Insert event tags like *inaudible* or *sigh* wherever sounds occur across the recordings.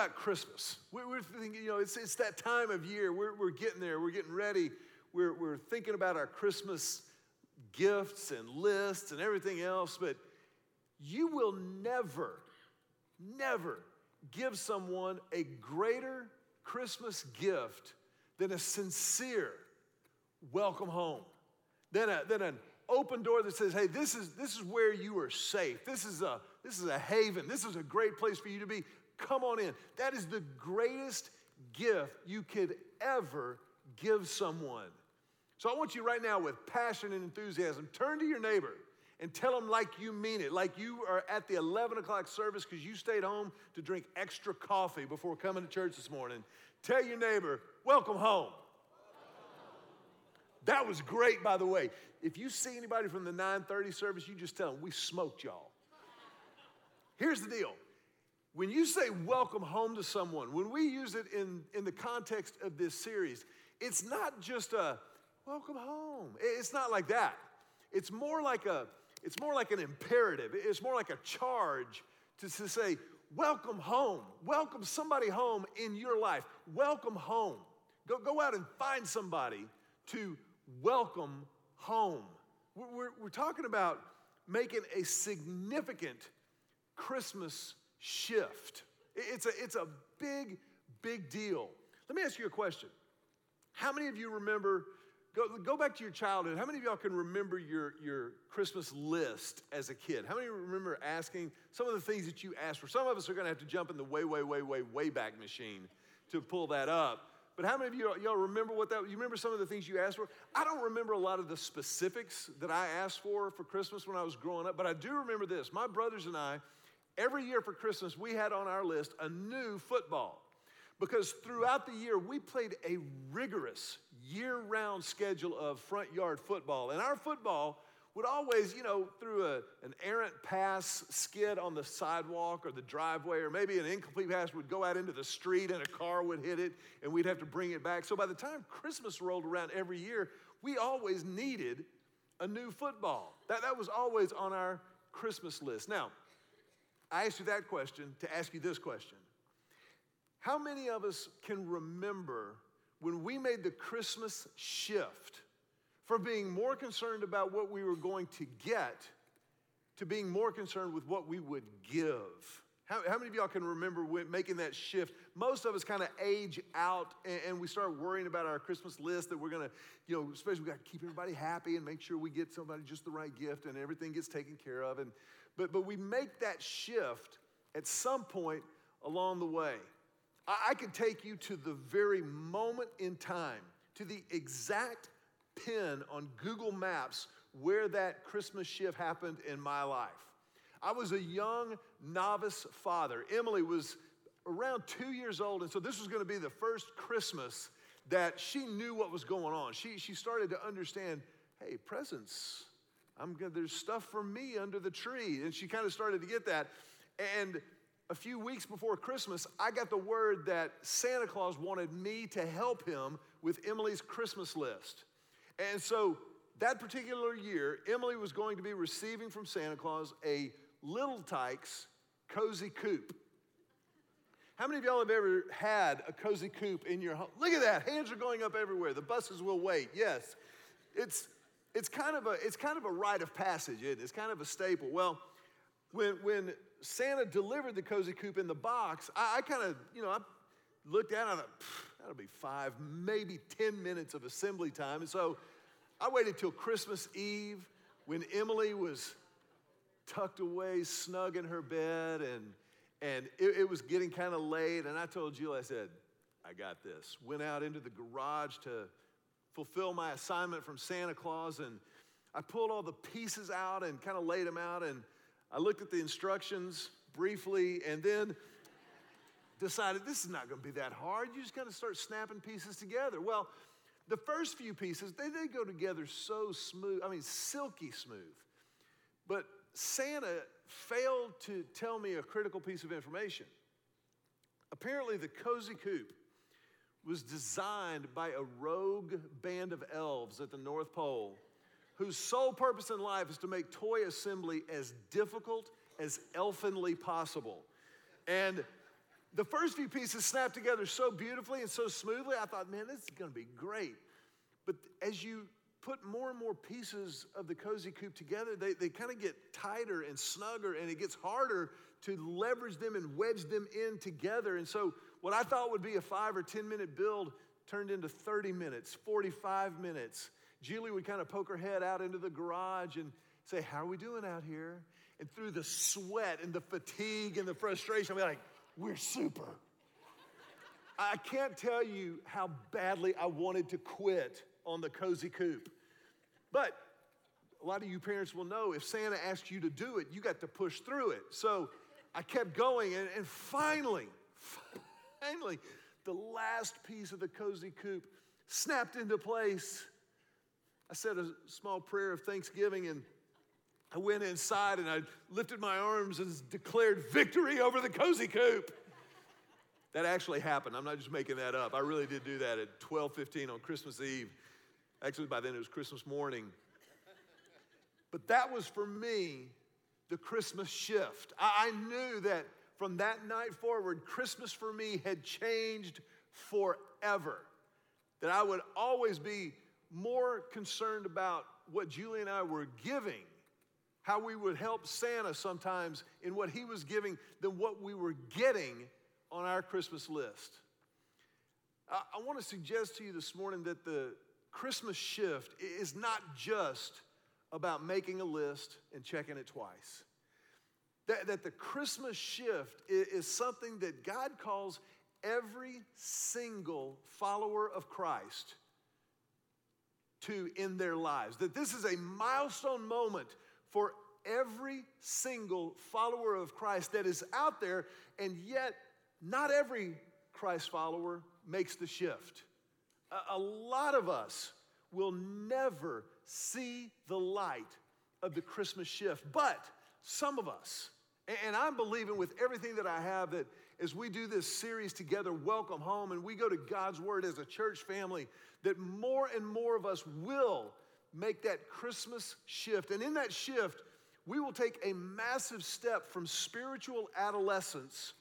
about Christmas. We're, we're thinking, you know, it's, it's that time of year. We're, we're getting there. We're getting ready. We're, we're thinking about our Christmas gifts and lists and everything else. But you will never, never give someone a greater Christmas gift than a sincere welcome home, than, a, than an open door that says, hey, this is, this is where you are safe. This is, a, this is a haven. This is a great place for you to be. Come on in. That is the greatest gift you could ever give someone. So I want you right now, with passion and enthusiasm, turn to your neighbor and tell them like you mean it, like you are at the 11 o'clock service because you stayed home to drink extra coffee before coming to church this morning. Tell your neighbor, welcome home. That was great, by the way. If you see anybody from the 9:30 service, you just tell them we smoked y'all. Here's the deal. When you say welcome home to someone, when we use it in, in the context of this series, it's not just a welcome home. It's not like that. It's more like a it's more like an imperative. It's more like a charge to, to say, welcome home. Welcome somebody home in your life. Welcome home. Go, go out and find somebody to welcome home. We're, we're, we're talking about making a significant Christmas shift. It's a, it's a big, big deal. Let me ask you a question. How many of you remember Go, go back to your childhood. How many of y'all can remember your, your Christmas list as a kid? How many remember asking some of the things that you asked for? Some of us are going to have to jump in the way, way, way, way, way back machine to pull that up. But how many of you y'all remember what that? You remember some of the things you asked for? I don't remember a lot of the specifics that I asked for for Christmas when I was growing up, but I do remember this. My brothers and I, every year for Christmas, we had on our list a new football because throughout the year we played a rigorous year round schedule of front yard football. And our football would always, you know, through a, an errant pass skid on the sidewalk or the driveway, or maybe an incomplete pass would go out into the street and a car would hit it and we'd have to bring it back. So by the time Christmas rolled around every year, we always needed a new football. That, that was always on our Christmas list. Now, I asked you that question to ask you this question How many of us can remember when we made the Christmas shift from being more concerned about what we were going to get to being more concerned with what we would give. How, how many of y'all can remember making that shift? Most of us kind of age out and, and, we start worrying about our Christmas list that we're going to, you know, especially we got to keep everybody happy and make sure we get somebody just the right gift and everything gets taken care of. And, but, but we make that shift at some point along the way. I, I could take you to the very moment in time, to the exact pin on Google Maps where that Christmas shift happened in my life. I was a young novice father. Emily was around two years old, and so this was going to be the first Christmas that she knew what was going on. She, she started to understand hey, presents. I'm. There's stuff for me under the tree. And she kind of started to get that. And a few weeks before Christmas, I got the word that Santa Claus wanted me to help him with Emily's Christmas list. And so that particular year, Emily was going to be receiving from Santa Claus a Little Tikes cozy coupe. How many of y'all have ever had a cozy coupe in your home? Look at that, hands are going up everywhere. The buses will wait. Yes, it's it's kind of a it's kind of a rite of passage. It? It's kind of a staple. Well, when when Santa delivered the cozy coupe in the box, I, I kind of, you know, I looked at it, I thought, that'll be five, maybe 10 minutes of assembly time. And so I waited till Christmas Eve when Emily was tucked away, snug in her bed, and, and it, it was getting kind of late. And I told Jill, I said, I got this. Went out into the garage to fulfill my assignment from Santa Claus, and I pulled all the pieces out and kind of laid them out. And I looked at the instructions briefly and then decided this is not going to be that hard. You just got to start snapping pieces together. Well, the first few pieces, they, they go together so smooth, I mean, silky smooth. But Santa failed to tell me a critical piece of information. Apparently, the Cozy Coupe was designed by a rogue band of elves at the North Pole whose sole purpose in life is to make toy assembly as difficult as elfinly possible. And the first few pieces snapped together so beautifully and so smoothly, I thought, man, this is gonna be great. But as you put more and more pieces of the cozy coupe together, they, they kind of get tighter and snugger, and it gets harder to leverage them and wedge them in together. And so, what I thought would be a five or 10 minute build turned into 30 minutes, 45 minutes. Julie would kind of poke her head out into the garage and say, How are we doing out here? And through the sweat and the fatigue and the frustration, I'd be like, We're super. I can't tell you how badly I wanted to quit on the cozy coupe. But a lot of you parents will know if Santa asked you to do it, you got to push through it. So I kept going, and, and finally, finally, the last piece of the cozy coupe snapped into place. I said a small prayer of thanksgiving and I went inside and I lifted my arms and declared victory over the cozy coupe. That actually happened. I'm not just making that up. I really did do that at 12:15 on Christmas Eve. Actually, by then it was Christmas morning. But that was for me the Christmas shift. I, knew that from that night forward, Christmas for me had changed forever. That I would always be more concerned about what Julie and I were giving, how we would help Santa sometimes in what he was giving, than what we were getting on our Christmas list. I, I want to suggest to you this morning that the Christmas shift is not just about making a list and checking it twice. That, that the Christmas shift is, is something that God calls every single follower of Christ to in their lives. That this is a milestone moment for every single follower of Christ that is out there, and yet not every Christ follower makes the shift. A, a lot of us will never see the light of the Christmas shift, but some of us, and I'm believing with everything that I have that as we do this series together, Welcome Home, and we go to God's Word as a church family, that more and more of us will make that Christmas shift. And in that shift, we will take a massive step from spiritual adolescence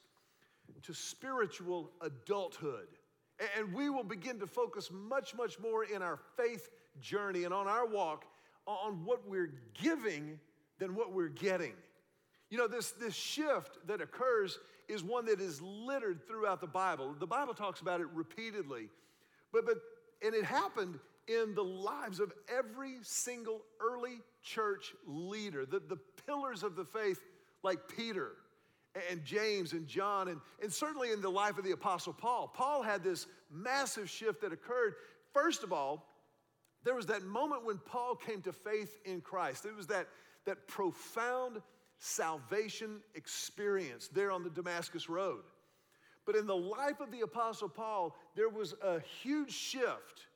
to spiritual adulthood. And we will begin to focus much, much more in our faith journey and on our walk on what we're giving than what we're getting. You know, this, this shift that occurs is one that is littered throughout the Bible. The Bible talks about it repeatedly. But, but and it happened in the lives of every single early church leader, the, the pillars of the faith, like Peter and James and John, and, and certainly in the life of the Apostle Paul. Paul had this massive shift that occurred. First of all, there was that moment when Paul came to faith in Christ. It was that, that profound salvation experience there on the Damascus Road. But in the life of the Apostle Paul, there was a huge shift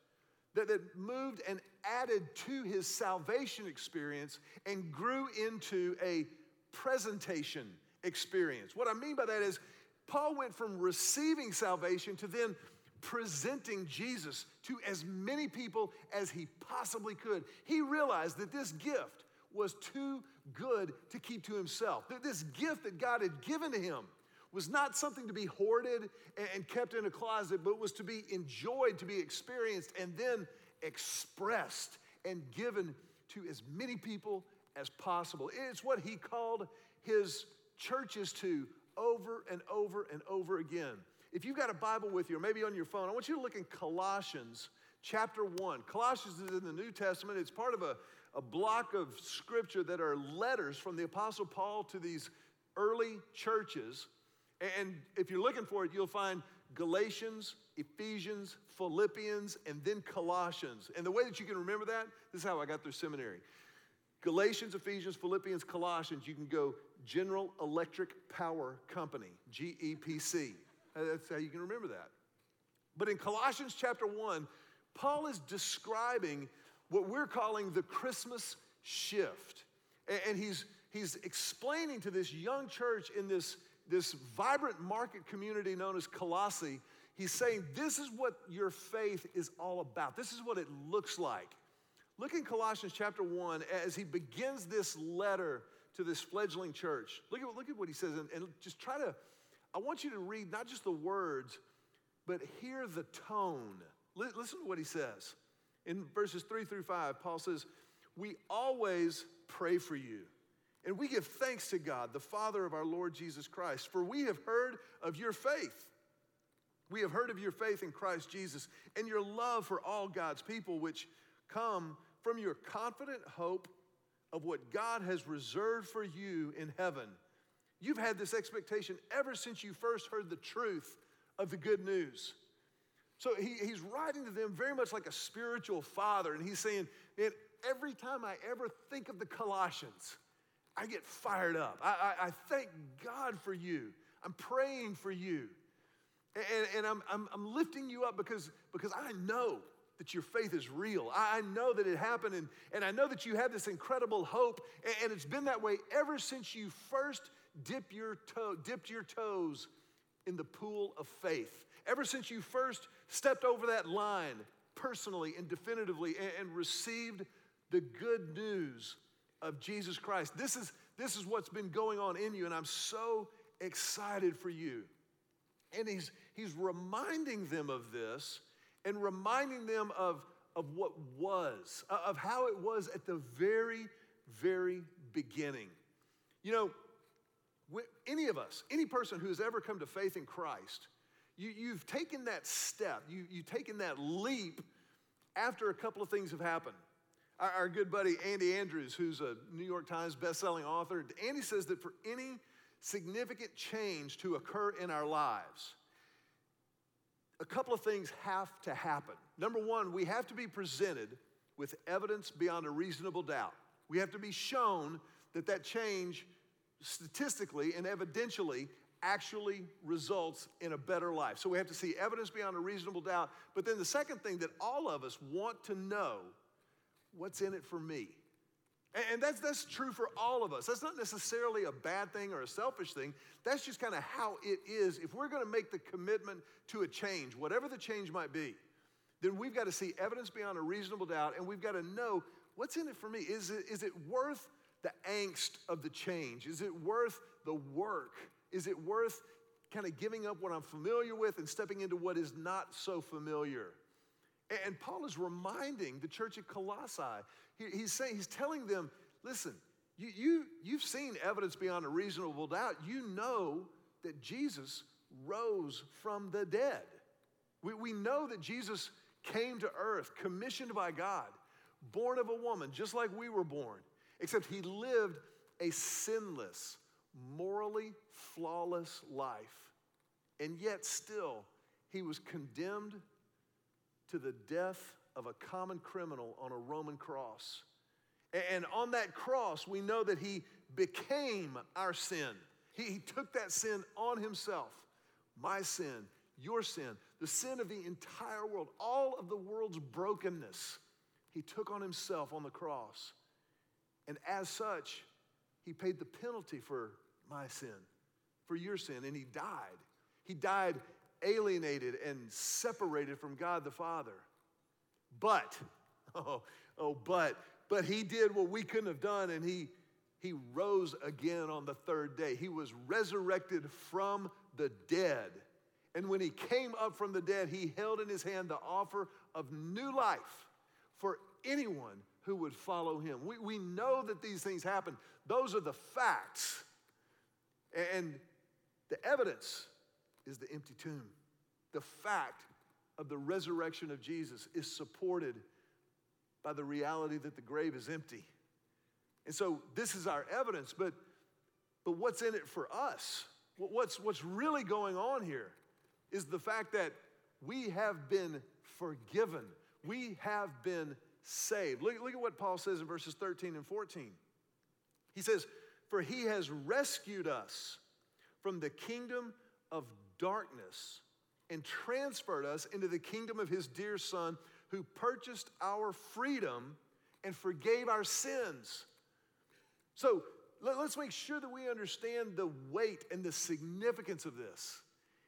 that, moved and added to his salvation experience and grew into a presentation experience. What I mean by that is, Paul went from receiving salvation to then presenting Jesus to as many people as he possibly could. He realized that this gift was too good to keep to himself. This gift that God had given to him was not something to be hoarded and kept in a closet, but was to be enjoyed, to be experienced, and then expressed and given to as many people as possible. It's what he called his churches to over and over and over again. If you've got a Bible with you, or maybe on your phone, I want you to look in Colossians chapter 1. Colossians is in the New Testament. It's part of a, a block of scripture that are letters from the Apostle Paul to these early churches. And if you're looking for it, you'll find Galatians, Ephesians, Philippians, and then Colossians. And the way that you can remember that, this is how I got through seminary. Galatians, Ephesians, Philippians, Colossians, you can go General Electric Power Company, GEPC. That's how you can remember that. But in Colossians chapter 1, Paul is describing what we're calling the Christmas shift. And he's, he's explaining to this young church in this, this vibrant market community known as Colossae, he's saying, This is what your faith is all about. This is what it looks like. Look in Colossians chapter 1 as he begins this letter to this fledgling church. Look at, look at what he says and, and just try to I want you to read not just the words, but hear the tone. Listen to what he says. In verses three through five, Paul says, We always pray for you. And we give thanks to God, the Father of our Lord Jesus Christ, for we have heard of your faith. We have heard of your faith in Christ Jesus and your love for all God's people, which come from your confident hope of what God has reserved for you in heaven. You've had this expectation ever since you first heard the truth of the good news. So he, he's writing to them very much like a spiritual father, and he's saying, Man, every time I ever think of the Colossians, I get fired up. I, I, I thank God for you. I'm praying for you. And, and I'm, I'm, I'm, lifting you up because, because I know that your faith is real. I, I know that it happened, and, and I know that you have this incredible hope. And, and it's been that way ever since you first dip your toe, dipped your toes in the pool of faith. Ever since you first stepped over that line personally and definitively and, and received the good news of Jesus Christ. This is, this is what's been going on in you, and I'm so excited for you. And he's, he's reminding them of this and reminding them of, of what was, uh, of how it was at the very, very beginning. You know, any of us, any person who has ever come to faith in Christ, you, you've taken that step, you, you've taken that leap after a couple of things have happened. Our, our good buddy Andy Andrews, who's a New York Times bestselling author, Andy says that for any significant change to occur in our lives, a couple of things have to happen. Number one, we have to be presented with evidence beyond a reasonable doubt. We have to be shown that that change statistically and evidentially actually results in a better life. So we have to see evidence beyond a reasonable doubt. But then the second thing that all of us want to know what's in it for me? And that's, that's true for all of us. That's not necessarily a bad thing or a selfish thing. That's just kind of how it is. If we're going to make the commitment to a change, whatever the change might be, then we've got to see evidence beyond a reasonable doubt and we've got to know what's in it for me. Is it, is it worth the angst of the change? Is it worth the work? Is it worth kind of giving up what I'm familiar with and stepping into what is not so familiar? And Paul is reminding the church at Colossae, he's saying, he's telling them, listen, you, you, you've seen evidence beyond a reasonable doubt. You know that Jesus rose from the dead. We, we know that Jesus came to earth, commissioned by God, born of a woman, just like we were born, except he lived a sinless, morally flawless life. And yet, still, he was condemned to the death of a common criminal on a Roman cross. And on that cross, we know that he became our sin. He, took that sin on himself. My sin, your sin, the sin of the entire world, all of the world's brokenness, he took on himself on the cross. And as such, he paid the penalty for my sin, for your sin, and he died. He died alienated and separated from God the Father. But, *laughs* oh, oh, but, but he did what we couldn't have done, and he, he rose again on the third day. He was resurrected from the dead. And when he came up from the dead, he held in his hand the offer of new life for anyone who would follow him. We, we know that these things happen. Those are the facts. And the evidence is the empty tomb. The fact of the resurrection of Jesus is supported by the reality that the grave is empty. And so this is our evidence, but, but what's in it for us? What's, what's really going on here is the fact that we have been forgiven, we have been saved. Look, look at what Paul says in verses 13 and 14. He says, For he has rescued us from the kingdom of darkness and transferred us into the kingdom of his dear son who purchased our freedom and forgave our sins. So let, us make sure that we understand the weight and the significance of this.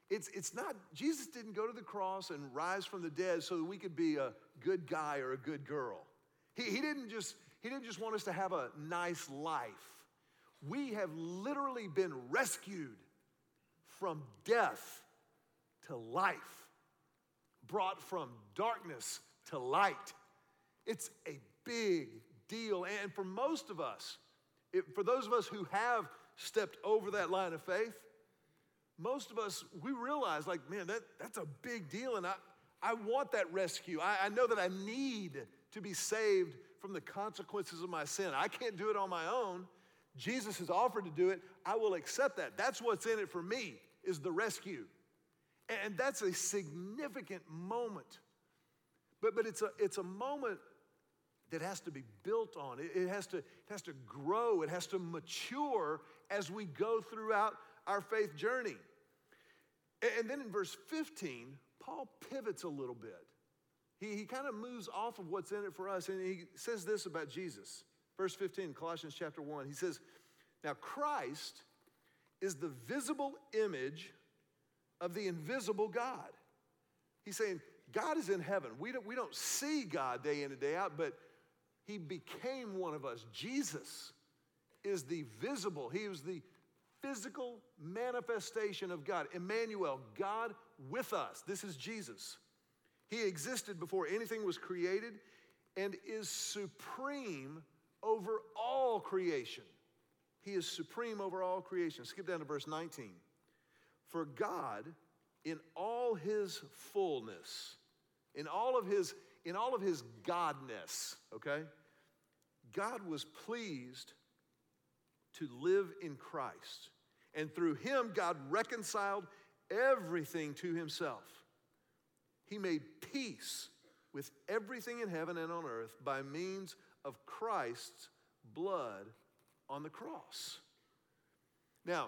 It's, it's not, Jesus didn't go to the cross and rise from the dead so that we could be a good guy or a good girl. He, he, didn't just, he didn't just want us to have a nice life. We have literally been rescued from death to life, brought from darkness to light. It's a big deal. And for most of us, it, for those of us who have stepped over that line of faith, most of us, we realize, like, man, that, that's a big deal. And I, I want that rescue. I, I know that I need to be saved from the consequences of my sin. I can't do it on my own. Jesus has offered to do it. I will accept that. That's what's in it for me, is the rescue. And that's a significant moment. But, but it's, a, it's a moment that has to be built on. It, it, has to, it has to grow, it has to mature as we go throughout our faith journey. And then in verse 15, Paul pivots a little bit. He, he kind of moves off of what's in it for us, and he says this about Jesus. Verse 15, Colossians chapter 1, he says, Now Christ is the visible image of the invisible God. He's saying, God is in heaven. We don't, we don't see God day in and day out, but He became one of us. Jesus is the visible, He was the physical manifestation of God. Emmanuel, God with us. This is Jesus. He existed before anything was created and is supreme over all creation. He is supreme over all creation. Skip down to verse 19. For God, in all his fullness, in all of his, in all of his godness, okay? God was pleased to live in Christ. And through him, God reconciled everything to himself. He made peace with everything in heaven and on earth by means of Christ's blood on the cross. Now,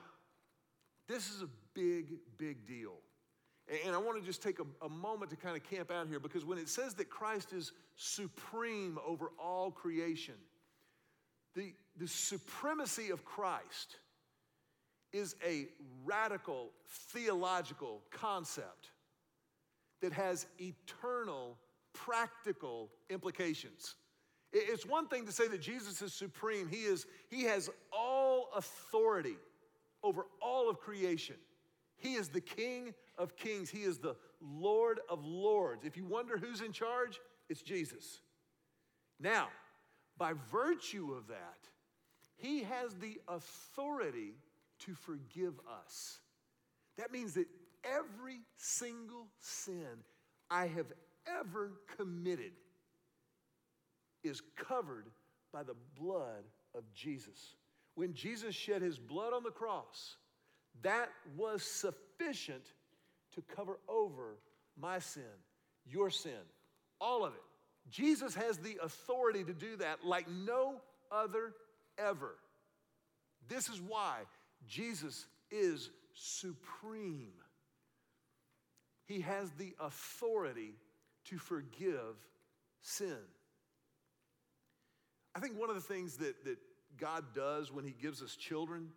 this is a big, big deal. And I want to just take a, a, moment to kind of camp out here because when it says that Christ is supreme over all creation, the, the supremacy of Christ is a radical theological concept that has eternal practical implications. It's one thing to say that Jesus is supreme. He, is, he has all authority over all of creation. He is the King of kings. He is the Lord of lords. If you wonder who's in charge, it's Jesus. Now, by virtue of that, he has the authority to forgive us. That means that every single sin I have ever committed is covered by the blood of Jesus. When Jesus shed his blood on the cross, that was sufficient to cover over my sin, your sin, all of it. Jesus has the authority to do that like no other ever. This is why Jesus is supreme. He has the authority to forgive sin. I think one of the things that, that God does when He gives us children,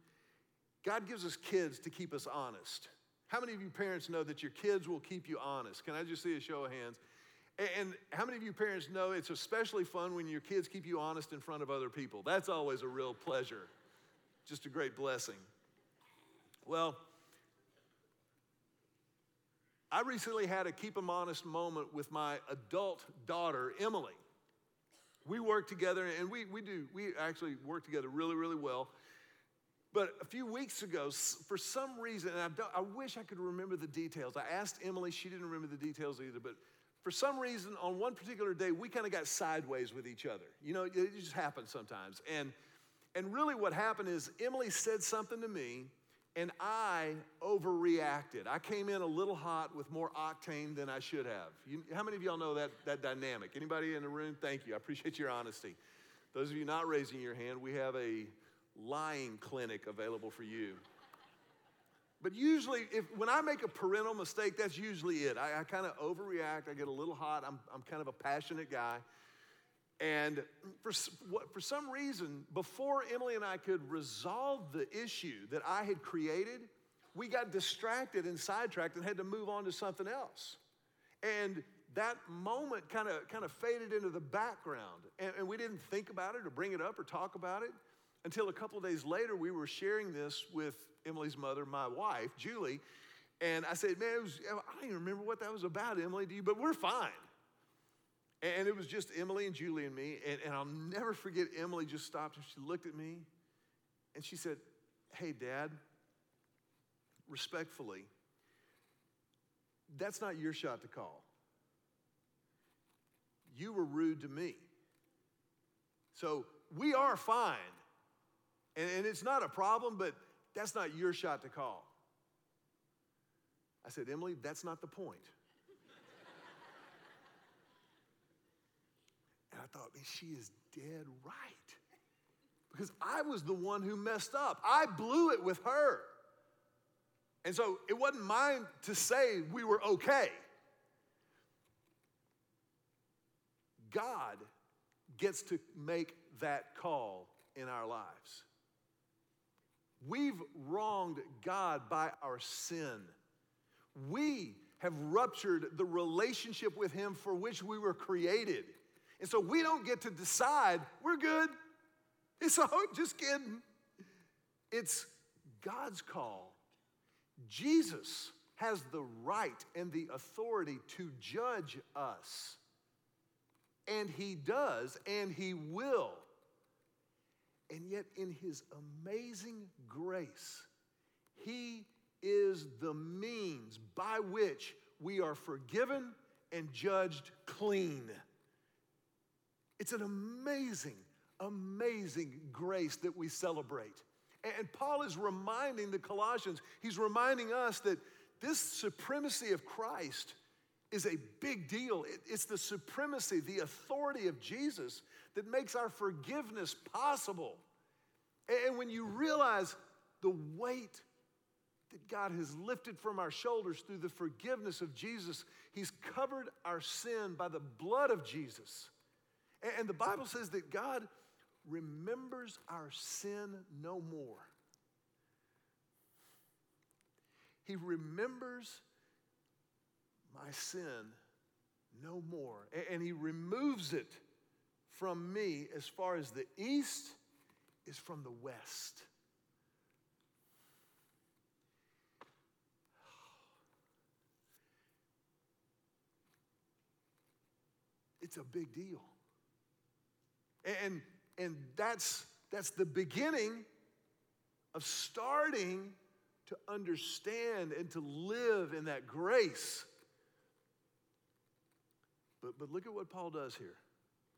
God gives us kids to keep us honest. How many of you parents know that your kids will keep you honest? Can I just see a show of hands? And how many of you parents know it's especially fun when your kids keep you honest in front of other people? That's always a real pleasure, just a great blessing. Well, I recently had a keep them honest moment with my adult daughter, Emily we work together, and we, we do, we actually work together really, really well. But a few weeks ago, for some reason, and I, I wish I could remember the details. I asked Emily, she didn't remember the details either, but for some reason, on one particular day, we kind of got sideways with each other. You know, it just happens sometimes. And, and really, what happened is Emily said something to me and I overreacted. I came in a little hot with more octane than I should have. You, how many of y'all know that, that dynamic? Anybody in the room? Thank you. I appreciate your honesty. Those of you not raising your hand, we have a lying clinic available for you. But usually, if, when I make a parental mistake, that's usually it. I, I kind of overreact. I get a little hot. I'm, I'm kind of a passionate guy. And for, for some reason, before Emily and I could resolve the issue that I had created, we got distracted and sidetracked and had to move on to something else. And that moment kind of kind of faded into the background, and, and we didn't think about it or bring it up or talk about it. until a couple days later, we were sharing this with Emily's mother, my wife, Julie. And I said, Man, was, I don't even remember what that was about, Emily, do you? But we're fine. And it was just Emily and Julie and me. And, and I'll never forget, Emily just stopped and she looked at me and she said, Hey, Dad, respectfully, that's not your shot to call. You were rude to me. So we are fine. And, and it's not a problem, but that's not your shot to call. I said, Emily, that's not the point. and I thought, man, she is dead right. Because I was the one who messed up. I blew it with her. And so it wasn't mine to say we were okay. God gets to make that call in our lives. We've wronged God by our sin. We have ruptured the relationship with Him for which we were created. And so we don't get to decide, we're good. *laughs* It's all, just kidding. It's God's call. Jesus has the right and the authority to judge us. And He does, and He will. And yet, in His amazing grace, He is the means by which we are forgiven and judged clean. It's an amazing, amazing grace that we celebrate. And Paul is reminding the Colossians, he's reminding us that this supremacy of Christ is a big deal. It's the supremacy, the authority of Jesus that makes our forgiveness possible. And when you realize the weight that God has lifted from our shoulders through the forgiveness of Jesus, He's covered our sin by the blood of Jesus. And the Bible says that God remembers our sin no more. He remembers my sin no more. And he removes it from me as far as the east is from the west. It's a big deal. And, and that's, that's the beginning of starting to understand and to live in that grace but, but look at what Paul does here.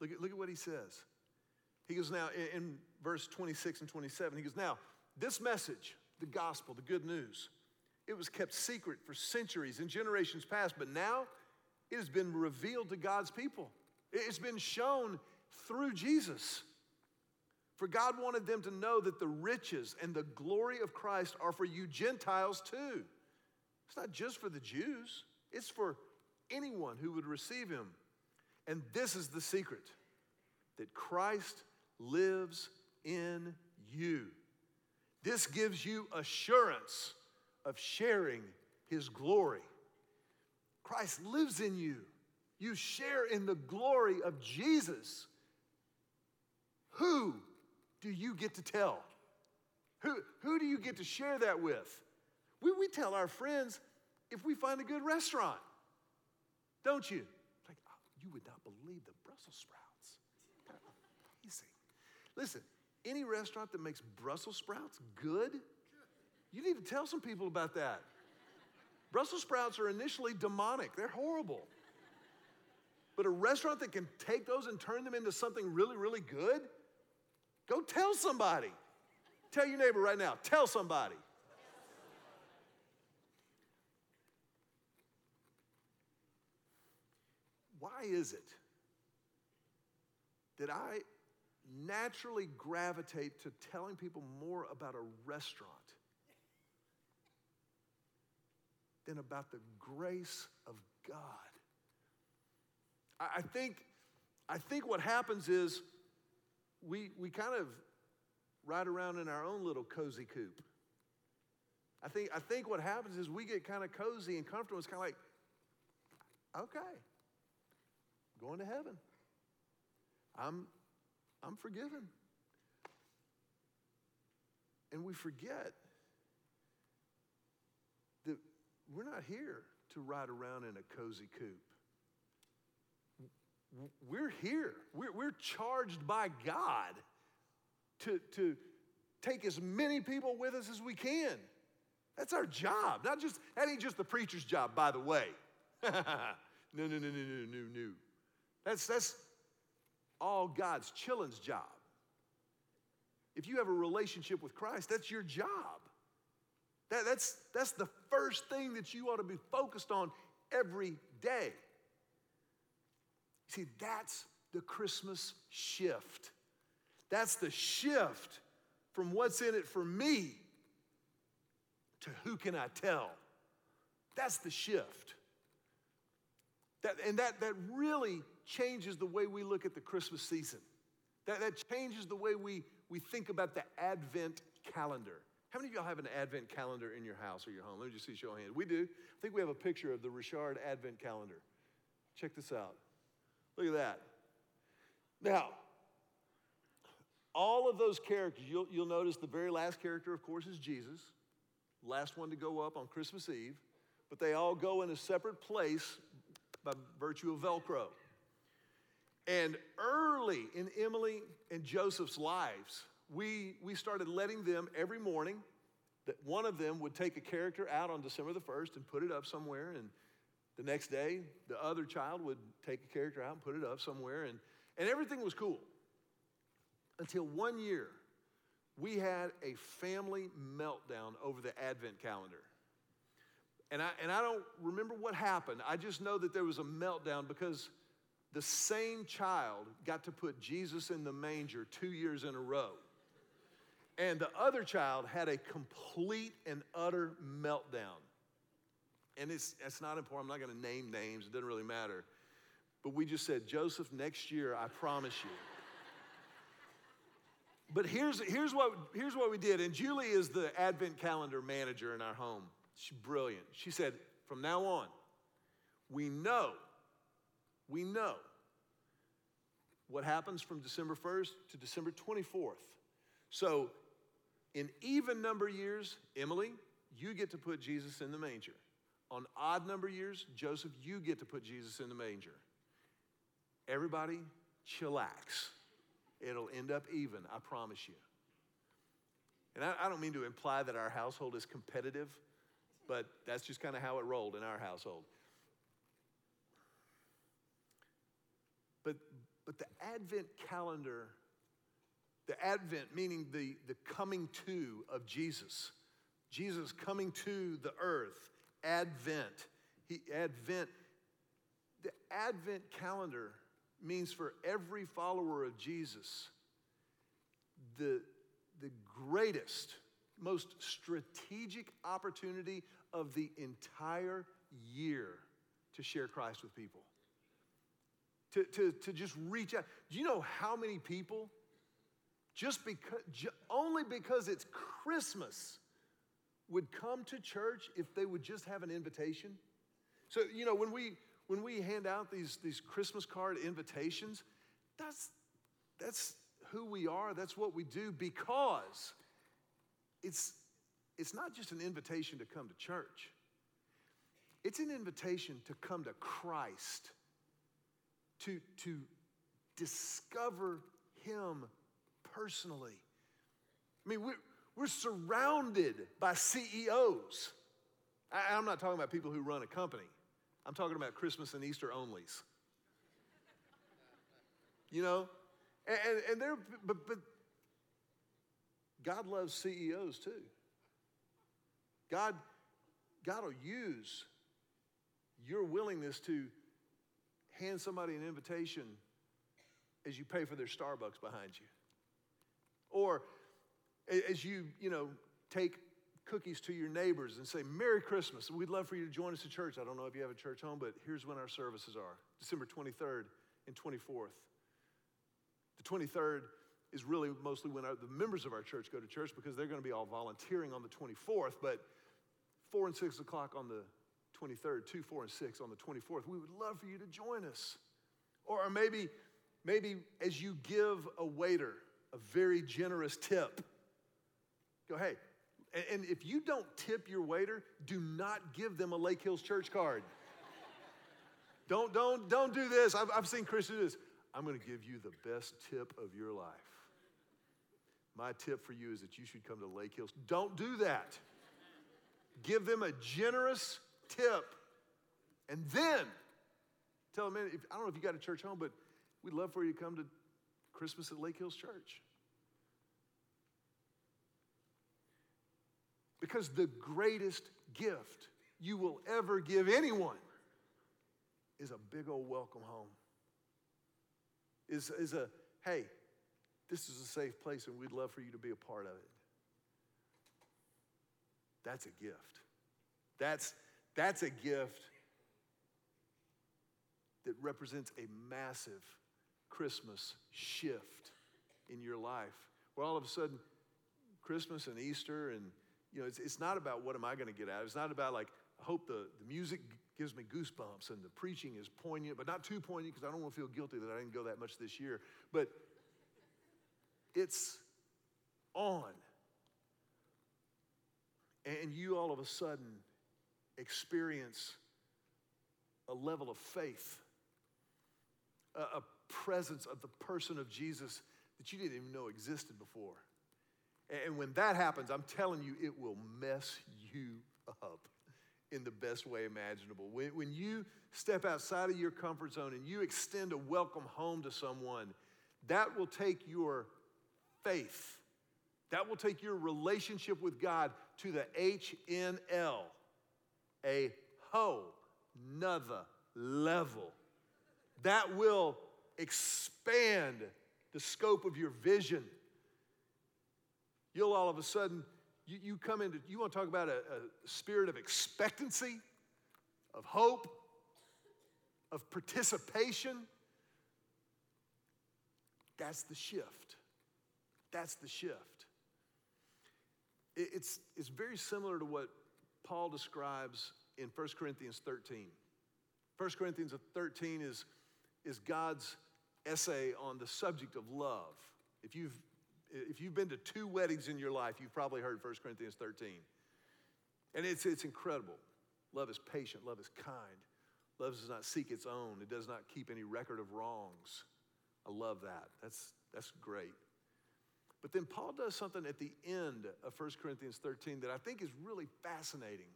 Look at, look at what he says. He goes, now, in, in verse 26 and 27, he goes, now, this message, the gospel, the good news, it was kept secret for centuries and generations past, but now it has been revealed to God's people. It's been shown through Jesus. For God wanted them to know that the riches and the glory of Christ are for you Gentiles too. It's not just for the Jews, it's for anyone who would receive him. And this is the secret that Christ lives in you. This gives you assurance of sharing his glory. Christ lives in you. You share in the glory of Jesus. Who do you get to tell? Who, who do you get to share that with? We, we tell our friends if we find a good restaurant don't you? Like, oh, you would not believe the Brussels sprouts. Amazing. Listen, any restaurant that makes Brussels sprouts good, you need to tell some people about that. Brussels sprouts are initially demonic, they're horrible. But a restaurant that can take those and turn them into something really, really good, go tell somebody. Tell your neighbor right now, tell somebody. why is it that I naturally gravitate to telling people more about a restaurant than about the grace of God? I think, I think what happens is we, we kind of ride around in our own little cozy coupe. I think, I think what happens is we get kind of cozy and comfortable. It's kind of like, okay, going to heaven. I'm, I'm forgiven. and we forget that we're not here to ride around in a cozy coupe. We're here. We're, we're charged by God to, to take as many people with us as we can. That's our job. Not just, that ain't just the preacher's job, by the way. *laughs* no, no, no, no, no, no, no. That's, that's all God's children's job. If you have a relationship with Christ, that's your job. That, that's, that's the first thing that you ought to be focused on every day. See, that's the Christmas shift. That's the shift from what's in it for me to who can I tell. That's the shift. That, and that, that really changes the way we look at the Christmas season. That, that changes the way we, we think about the Advent calendar. How many of y'all have an Advent calendar in your house or your home? Let me just see show of hands. We do. I think we have a picture of the Richard Advent calendar. Check this out. Look at that. Now, all of those characters, you'll, you'll notice the very last character, of course, is Jesus, last one to go up on Christmas Eve, but they all go in a separate place by virtue of Velcro. And early in Emily and Joseph's lives, we, we started letting them every morning that one of them would take a character out on December the 1st and put it up somewhere. And the next day, the other child would take a character out and put it up somewhere. And, and everything was cool. Until one year, we had a family meltdown over the Advent calendar. And I, and I don't remember what happened. I just know that there was a meltdown because the same child got to put Jesus in the manger two years in a row. And the other child had a complete and utter meltdown. And it's, it's not important. I'm not going to name names, it doesn't really matter. But we just said, Joseph, next year, I promise you. but here's, here's, what, here's what we did. And Julie is the Advent calendar manager in our home. She's brilliant. She said, from now on, we know we know what happens from December 1st to December 24th. So, in even number years, Emily, you get to put Jesus in the manger. On odd number years, Joseph, you get to put Jesus in the manger. Everybody, chillax. It'll end up even, I promise you. And I, I don't mean to imply that our household is competitive, but that's just kind of how it rolled in our household. But, but the Advent calendar, the Advent meaning the, the coming to of Jesus, Jesus coming to the earth, Advent. He, Advent, the Advent calendar means for every follower of Jesus, the, the greatest, most strategic opportunity of the entire year to share Christ with people to, to, to just reach out. Do you know how many people, just because, only because it's Christmas, would come to church if they would just have an invitation? So, you know, when we, when we hand out these, these Christmas card invitations, that's, that's who we are, that's what we do because it's, it's not just an invitation to come to church, it's an invitation to come to Christ to, to discover Him personally. I mean, we're, we're surrounded by CEOs. I, I'm not talking about people who run a company, I'm talking about Christmas and Easter onlys. You know? And, and, and they're, but, but God loves CEOs too. God, God will use your willingness to hand somebody an invitation as you pay for their Starbucks behind you. Or as you, you know, take cookies to your neighbors and say, Merry Christmas. We'd love for you to join us at church. I don't know if you have a church home, but here's when our services are December 23rd and 24th. The 23rd is really mostly when our, the members of our church go to church because they're going to be all volunteering on the 24th, but 4 and 6 o'clock on the 23rd, 2, 4, and 6 on the 24th. We would love for you to join us. Or maybe, maybe as you give a waiter a very generous tip, Go, hey, and if you don't tip your waiter, do not give them a Lake Hills Church card. don't, don't, don't do this. I've, I've seen Christians do this. I'm going to give you the best tip of your life. My tip for you is that you should come to Lake Hills. Don't do that. Give them a generous tip. And then tell them, man, if, I don't know if you got a church home, but we'd love for you to come to Christmas at Lake Hills Church. Because the greatest gift you will ever give anyone is a big old welcome home. Is, is a, hey, this is a safe place and we'd love for you to be a part of it. That's a gift. That's, that's a gift that represents a massive Christmas shift in your life. Where all of a sudden, Christmas and Easter and you know, it's, it's not about what am I going to get out. of it. It's not about like, I hope the, the music gives me goosebumps and the preaching is poignant, but not too poignant because I don't want to feel guilty that I didn't go that much this year. But it's on. And you all of a sudden experience a level of faith, a, a presence of the person of Jesus that you didn't even know existed before. And when that happens, I'm telling you, it will mess you up in the best way imaginable. When, when you step outside of your comfort zone and you extend a welcome home to someone, that will take your faith, that will take your relationship with God to the HNL, a whole nother level. That will expand the scope of your vision You'll all of a sudden, you, you come into, you want to talk about a, a spirit of expectancy, of hope, of participation. That's the shift. That's the shift. It, it's, it's very similar to what Paul describes in 1 Corinthians 13. 1 Corinthians 13 is, is God's essay on the subject of love. If you've if you've been to two weddings in your life, you've probably heard 1 Corinthians 13. And it's, it's incredible. Love is patient, love is kind. Love does not seek its own, it does not keep any record of wrongs. I love that. That's, that's great. But then Paul does something at the end of 1 Corinthians 13 that I think is really fascinating.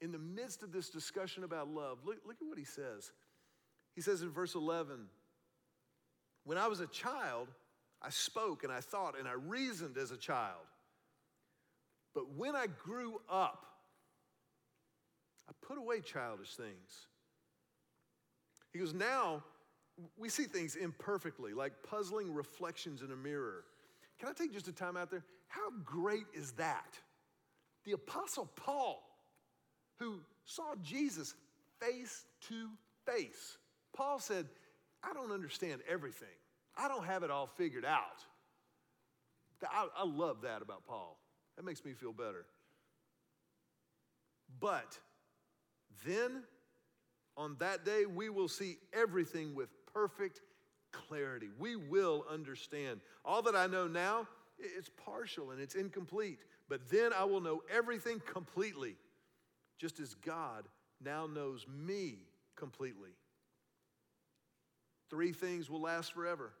In the midst of this discussion about love, look, look at what he says. He says in verse 11, When I was a child, I spoke and I thought and I reasoned as a child. But when I grew up, I put away childish things. He goes, Now we see things imperfectly, like puzzling reflections in a mirror. Can I take just a time out there? How great is that? The Apostle Paul, who saw Jesus face to face, Paul said, I don't understand everything. I don't have it all figured out. I, I love that about Paul. That makes me feel better. But then on that day, we will see everything with perfect clarity. We will understand. All that I know now, it's partial and it's incomplete. But then I will know everything completely, just as God now knows me completely. Three things will last forever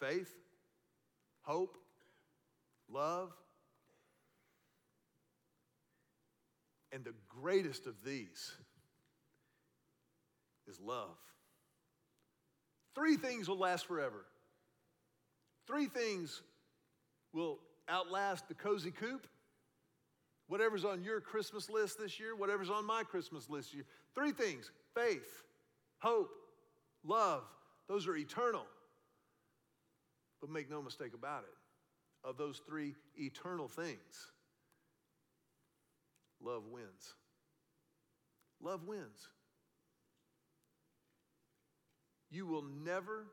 faith, hope, love. And the greatest of these is love. Three things will last forever. Three things will outlast the cozy coupe. Whatever's on your Christmas list this year, whatever's on my Christmas list this year. Three things faith, hope, love. Those are eternal. But make no mistake about it, of those three eternal things, love wins. Love wins. You will never,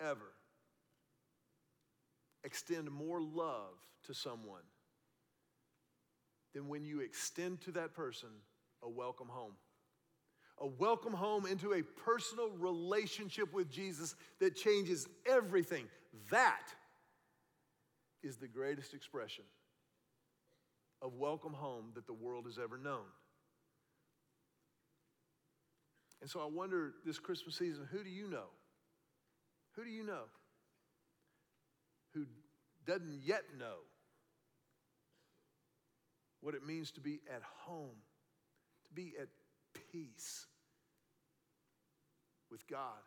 ever extend more love to someone than when you extend to that person a welcome home a welcome home into a personal relationship with Jesus that changes everything. That is the greatest expression of welcome home that the world has ever known. And so I wonder this Christmas season who do you know? Who do you know who doesn't yet know what it means to be at home, to be at peace with God,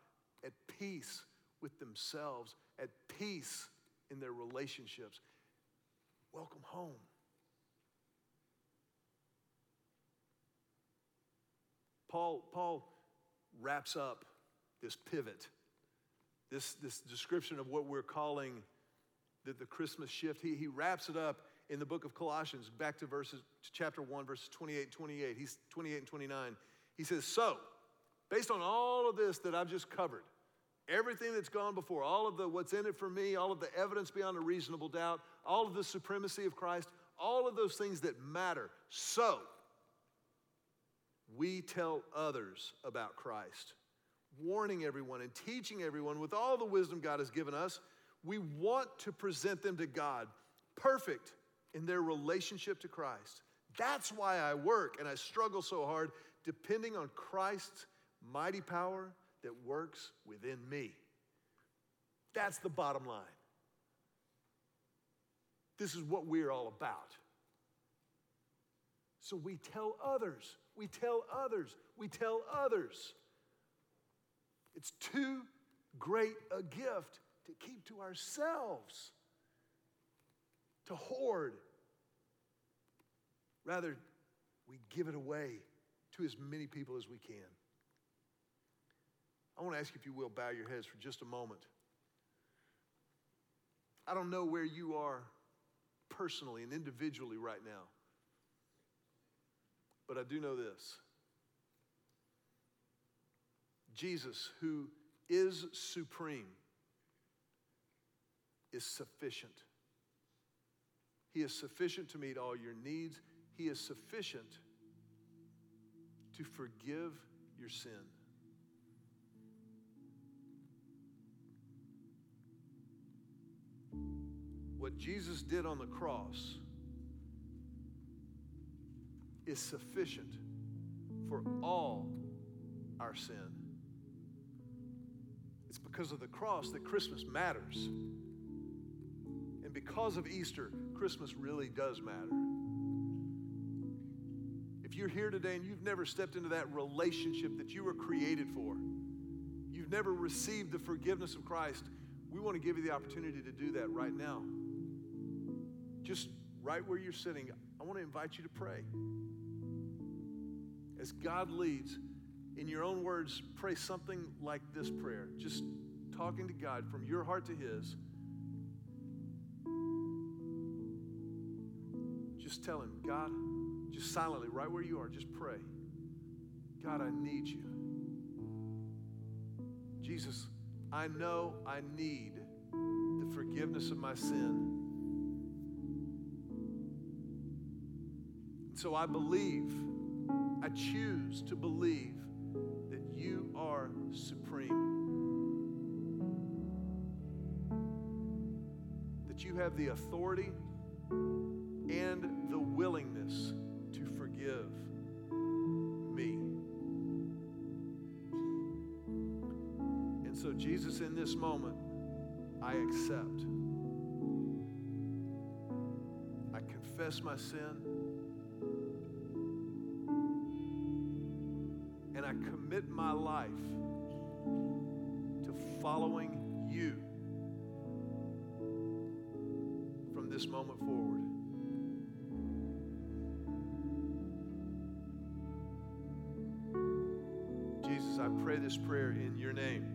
at peace with themselves, at peace in their relationships? Welcome home. Paul, Paul wraps up this pivot, this, this description of what we're calling the, the Christmas shift. He, he wraps it up in the book of Colossians, back to verses to chapter 1, verses 28 and 28. He's 28 and 29. He says, So, based on all of this that I've just covered, everything that's gone before, all of the what's in it for me, all of the evidence beyond a reasonable doubt, all of the supremacy of Christ, all of those things that matter. So, we tell others about Christ, warning everyone and teaching everyone with all the wisdom God has given us. We want to present them to God perfect in their relationship to Christ. That's why I work and I struggle so hard, depending on Christ's mighty power that works within me. That's the bottom line. This is what we're all about. So we tell others, we tell others, we tell others. It's too great a gift to keep to ourselves, to hoard. Rather, we give it away to as many people as we can. I want to ask you, if you will, bow your heads for just a moment. I don't know where you are personally and individually right now. But I do know this Jesus, who is supreme, is sufficient. He is sufficient to meet all your needs. He is sufficient to forgive your sin. What Jesus did on the cross is sufficient for all our sin. It's because of the cross that Christmas matters. And because of Easter, Christmas really does matter. If you're here today and you've never stepped into that relationship that you were created for, you've never received the forgiveness of Christ, we want to give you the opportunity to do that right now. Just right where you're sitting, I want to invite you to pray as God leads, in your own words, pray something like this prayer, just talking to God from your heart to His. Just tell Him, God, just silently, right where you are, just pray. God, I need you. Jesus, I know I need the forgiveness of my sin. So I believe I choose to believe that you are supreme. That you have the authority and the willingness to forgive me. And so, Jesus, in this moment, I accept. I confess my sin. Commit my life to following you from this moment forward. Jesus, I pray this prayer in your name.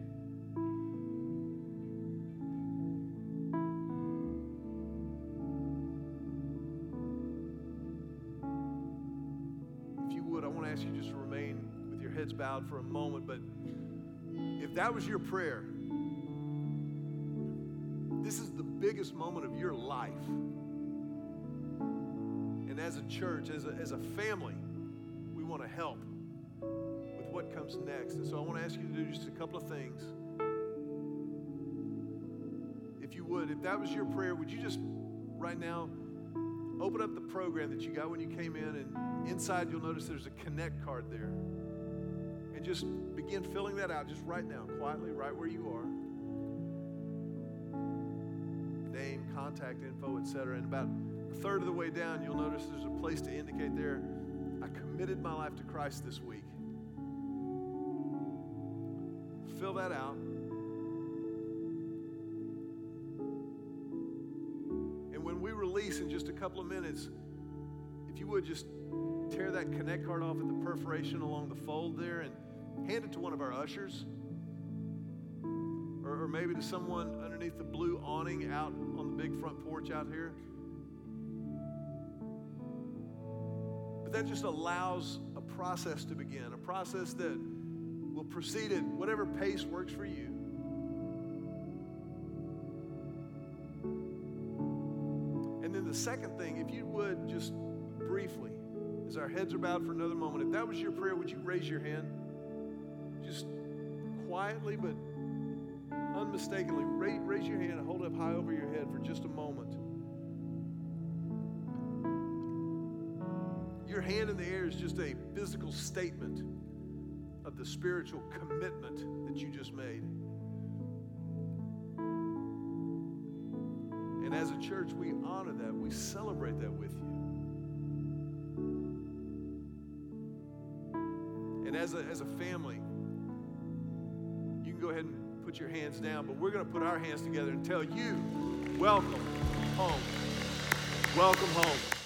Bowed for a moment, but if that was your prayer, this is the biggest moment of your life. And as a church, as a, as a family, we want to help with what comes next. And so I want to ask you to do just a couple of things. If you would, if that was your prayer, would you just right now, open up the program that you got when you came in, and inside you'll notice there's a connect card there. Just begin filling that out just right now, quietly, right where you are. Name, contact info, etc. And about a third of the way down, you'll notice there's a place to indicate there, I committed my life to Christ this week. Fill that out. And when we release in just a couple of minutes, if you would just tear that connect card off at the perforation along the fold there and hand it to one of our ushers. Or, or maybe to someone underneath the blue awning out on the big front porch out here. But that just allows a process to begin, a process that will proceed at whatever pace works for you. And then the second thing, if you would just briefly, as our heads are bowed for another moment, if that was your prayer, would you raise your hand? Quietly but unmistakably, raise, raise your hand and hold it up high over your head for just a moment. Your hand in the air is just a physical statement of the spiritual commitment that you just made. And as a church, we honor that, we celebrate that with you. And as a, as a family, put your hands down, but we're going to put our hands together and tell you, welcome home. Welcome home.